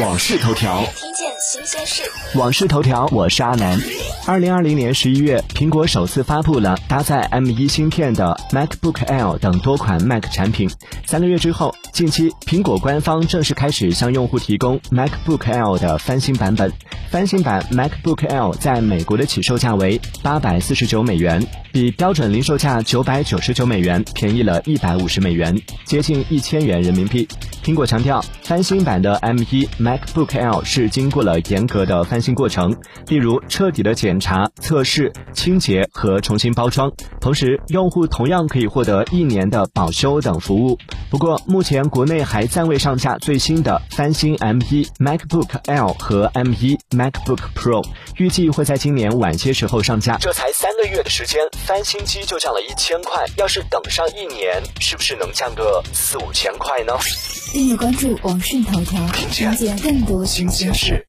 往事头条，听见新鲜事。往事头条，我是阿南。二零二零年十一月，苹果首次发布了搭载 M1 芯片的 MacBook Air 等多款 Mac 产品。三个月之后，近期苹果官方正式开始向用户提供 MacBook Air 的翻新版本。翻新版 MacBook Air 在美国的起售价为八百四十九美元，比标准零售价九百九十九美元便宜了一百五十美元，接近一千元人民币。苹果强调，翻新版的 M1 MacBook Air 是经过了严格的翻新过程，例如彻底的检查、测试、清洁和重新包装。同时，用户同样可以获得一年的保修等服务。不过，目前国内还暂未上架最新的翻新 M1 MacBook Air 和 M1 MacBook Pro，预计会在今年晚些时候上架。这才三个月的时间，翻新机就降了一千块，要是等上一年，是不是能降个四五千块呢？订阅关注网讯头条，了解更多新鲜事。